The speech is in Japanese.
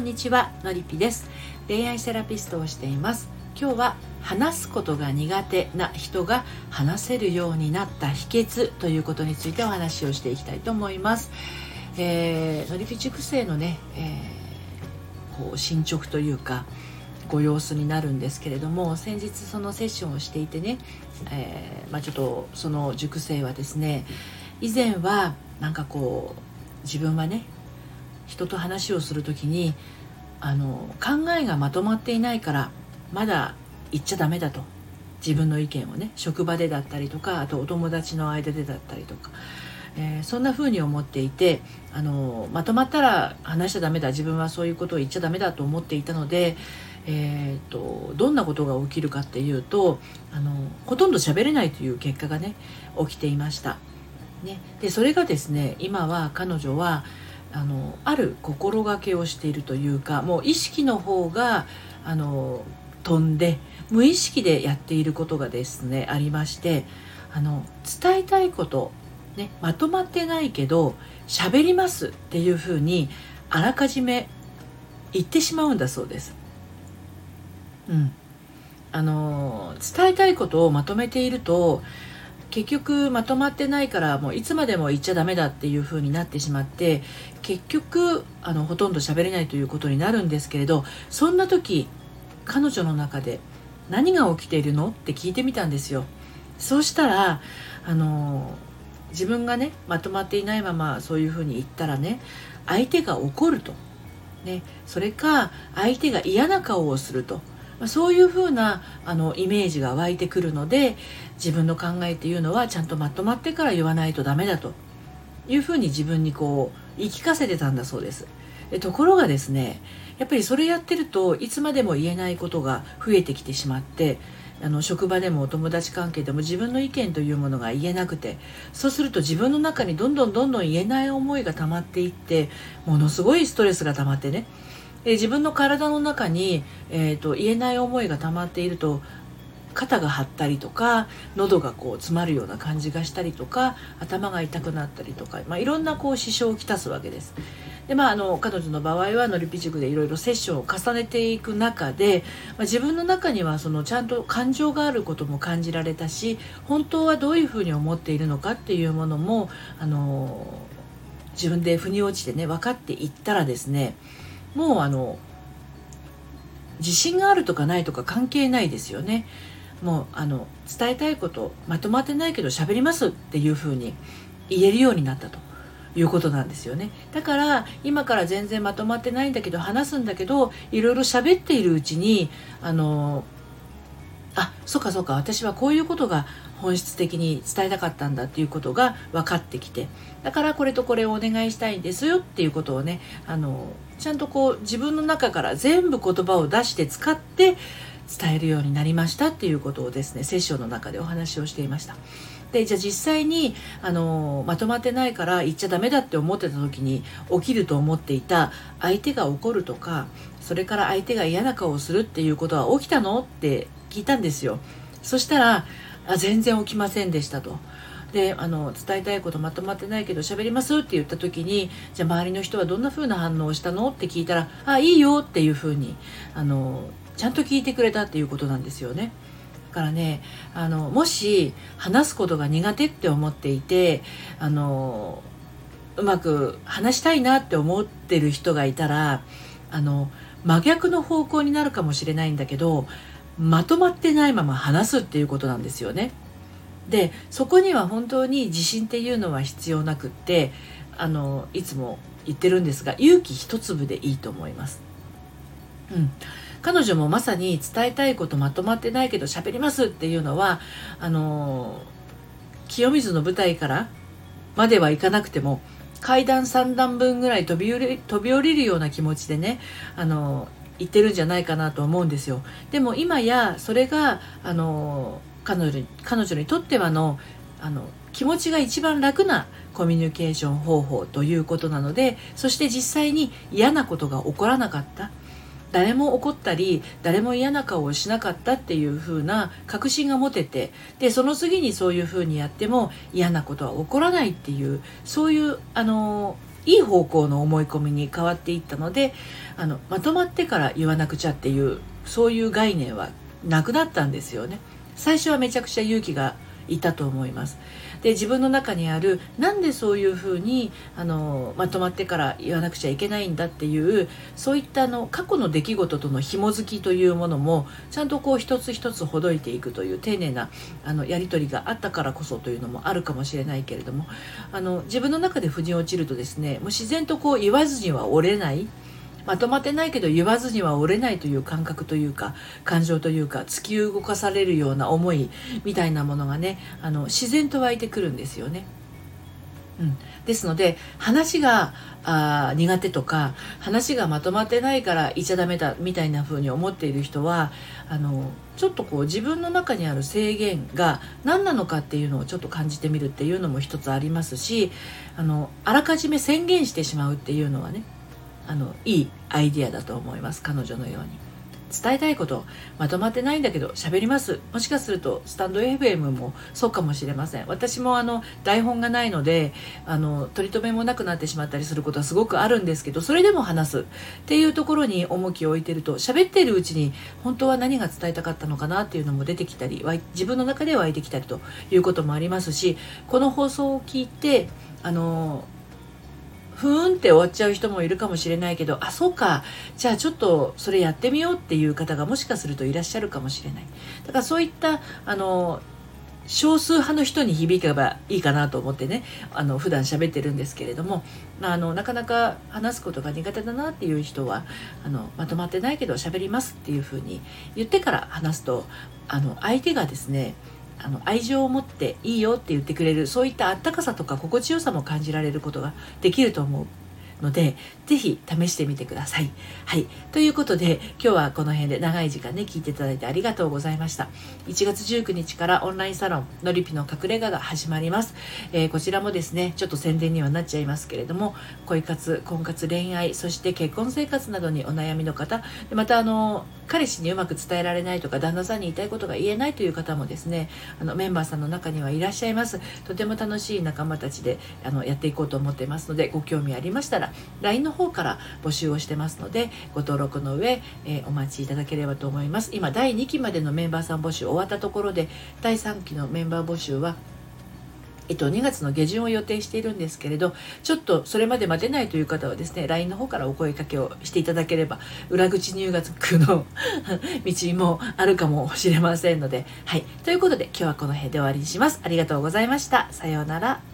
んにちはのりぴです。恋愛セラピストをしています。今日は話すことが苦手な人が話せるようになった秘訣ということについてお話をしていきたいと思います、えー、のりぴ塾生のね、えー、こう進捗というかご様子になるんですけれども先日そのセッションをしていてね、えー、まあ、ちょっとその塾生はですね以前はなんかこう自分はね人と話をする時にあの考えがまとまっていないからまだ言っちゃダメだと。自分の意見をね職場でだったりとかあとお友達の間でだったりとか、えー、そんな風に思っていてあのまとまったら話しちゃダメだ。自分はそういうことを言っちゃダメだと思っていたので、えーと、どんなことが起きるかっていうとあのほとんど喋れないという結果がね起きていました。ね、でそれがですね今は彼女はあのある心がけをしているというかもう意識の方があの飛んで無意識でやっていることがですねありましてあの伝えたいこと、ね、まとまってないけど喋りますっていうふうにあらかじめ言ってしまうんだそうです。うん、あの伝えたいことをまとめていると結局まとまってないからもういつまでも言っちゃダメだっていう風になってしまって結局あのほとんど喋れないということになるんですけれどそんな時彼女の中で何が起きているのって聞いてみたんですよ。そうしたらあの自分がねまとまっていないままそういう風に言ったらね相手が怒ると、ね、それか相手が嫌な顔をすると。まあ、そういうふうなあのイメージが湧いてくるので自分の考えっていうのはちゃんとまとまってから言わないとダメだというふうに自分にこう言い聞かせてたんだそうです。でところがですねやっぱりそれやってるといつまでも言えないことが増えてきてしまってあの職場でもお友達関係でも自分の意見というものが言えなくてそうすると自分の中にどんどんどんどん言えない思いが溜まっていってものすごいストレスが溜まってねえ自分の体の中に、えーと、言えない思いが溜まっていると肩が張ったりとか喉がこう詰まるような感じがしたりとか頭が痛くなったりとか、まあ、いろんなこう支障をきたすわけです。でまあ、あの彼女の場合はのりぴ塾でいろいろセッションを重ねていく中で、まあ、自分の中にはそのちゃんと感情があることも感じられたし本当はどういうふうに思っているのかっていうものもあの自分で腑に落ちてね分かっていったらですねもうあの自信があるとかないとか関係ないですよね。もうあの伝えたいことまとまってないけど喋りますっていうふうに言えるようになったということなんですよねだから今から全然まとまってないんだけど話すんだけどいろいろ喋っているうちにあのそっかそっか私はこういうことが本質的に伝えたかったんだっていうことが分かってきてだからこれとこれをお願いしたいんですよっていうことをねあのちゃんとこう自分の中から全部言葉を出して使って伝えるようになりましたっていうことをですねセッションの中でお話をしていました。でじゃあ実際にあのまとまってないから言っちゃダメだって思ってた時に起きると思っていた相手が怒るとかそれから相手が嫌な顔をするっていうことは起きたの？って聞いたんですよ。そしたらあ全然起きませんでしたと。であの伝えたいことまとまってないけど喋りますって言った時にじゃあ周りの人はどんな風な反応をしたのって聞いたら「あいいよ」っていう風にあにちゃんと聞いてくれたっていうことなんですよね。だからねあのもし話すことが苦手って思っていてあのうまく話したいなって思ってる人がいたらあの真逆の方向になるかもしれないんだけどまとまってないまま話すっていうことなんですよね。でそこには本当に自信っていうのは必要なくってあのいつも言ってるんですが勇気一粒でいいと思います。うん、彼女もまさに伝えたいことまとまってないけど喋りますっていうのはあの清水の舞台からまではいかなくても階段3段分ぐらい飛び降り飛び降りるような気持ちでねあの言ってるんじゃないかなと思うんですよ。でも今やそれがあの彼女に彼女にとってはのあの気持ちが一番楽なコミュニケーション方法ということなのでそして実際に嫌なことが起こらなかった誰も怒ったり誰も嫌な顔をしなかったっていう風な確信が持ててでその次にそういう風にやっても嫌なことは起こらないっていうそういうあのいい方向の思い込みに変わっていったのであのまとまってから言わなくちゃっていうそういう概念はなくなったんですよね。最初はめちゃくちゃ勇気がいたと思います。で自分の中にあるなんでそういうふうにあのまとまってから言わなくちゃいけないんだっていうそういったあの過去の出来事との紐づきというものもちゃんとこう一つ一つほどいていくという丁寧なあのやり取りがあったからこそというのもあるかもしれないけれどもあの自分の中で腑に落ちるとですねもう自然とこう言わずには折れない。まとまってないけど言わずには折れないという感覚というか感情というか突き動かされるような思いみたいなものがねあの自然と湧いてくるんですよね。うん、ですので話があ苦手とか話がまとまってないから言っちゃダメだみたいな風に思っている人はあのちょっとこう自分の中にある制限が何なのかっていうのをちょっと感じてみるっていうのも一つありますしあのあらかじめ宣言してしまうっていうのはねあのいいアイディアだと思います彼女のように。伝えたいことまとまってないんだけど喋ります。もしかするとスタンド FM もそうかもしれません。私もあの台本がないのであの取り留めもなくなってしまったりすることはすごくあるんですけどそれでも話す。っていうところに重きを置いてると喋ってるうちに本当は何が伝えたかったのかなっていうのも出てきたり自分の中で湧いてきたりということもありますしこの放送を聞いてあのふーんって終わっちゃう人もいるかもしれないけどあそうか。じゃあちょっとそれやってみようっていう方がもしかするといらっしゃるかもしれない。だからそういったあの少数派の人に響けばいいかなと思ってねあの普段喋ってるんですけれどもあのなかなか話すことが苦手だなっていう人はあのまとまってないけど喋りますっていうふうに言ってから話すとあの相手がですねあの愛情を持っていいよって言ってくれるそういったあったかさとか心地よさも感じられることができると思う。ので是非試してみてください。はい。ということで今日はこの辺で長い時間ね聞いていただいてありがとうございました。1月19日からオンラインサロンのりぴの隠れ家が始まります、えー、こちらもですねちょっと宣伝にはなっちゃいますけれども恋活婚活恋愛そして結婚生活などにお悩みの方またあの彼氏にうまく伝えられないとか旦那さんに言いたいことが言えないという方もですねあのメンバーさんの中にはいらっしゃいますとても楽しい仲間たちであのやっていこうと思っていますのでご興味ありましたら LINE の方から募集をしてますのでご登録の上、えー、お待ちいただければと思います。今第2期までのメンバーさん募集終わったところで第3期のメンバー募集はえっと、2月の下旬を予定しているんですけれどちょっとそれまで待てないという方はですね LINE の方からお声かけをしていただければ裏口入学の 道もあるかもしれませんのではい。ということで今日はこの辺で終わりにします。ありがとうございました。さようなら。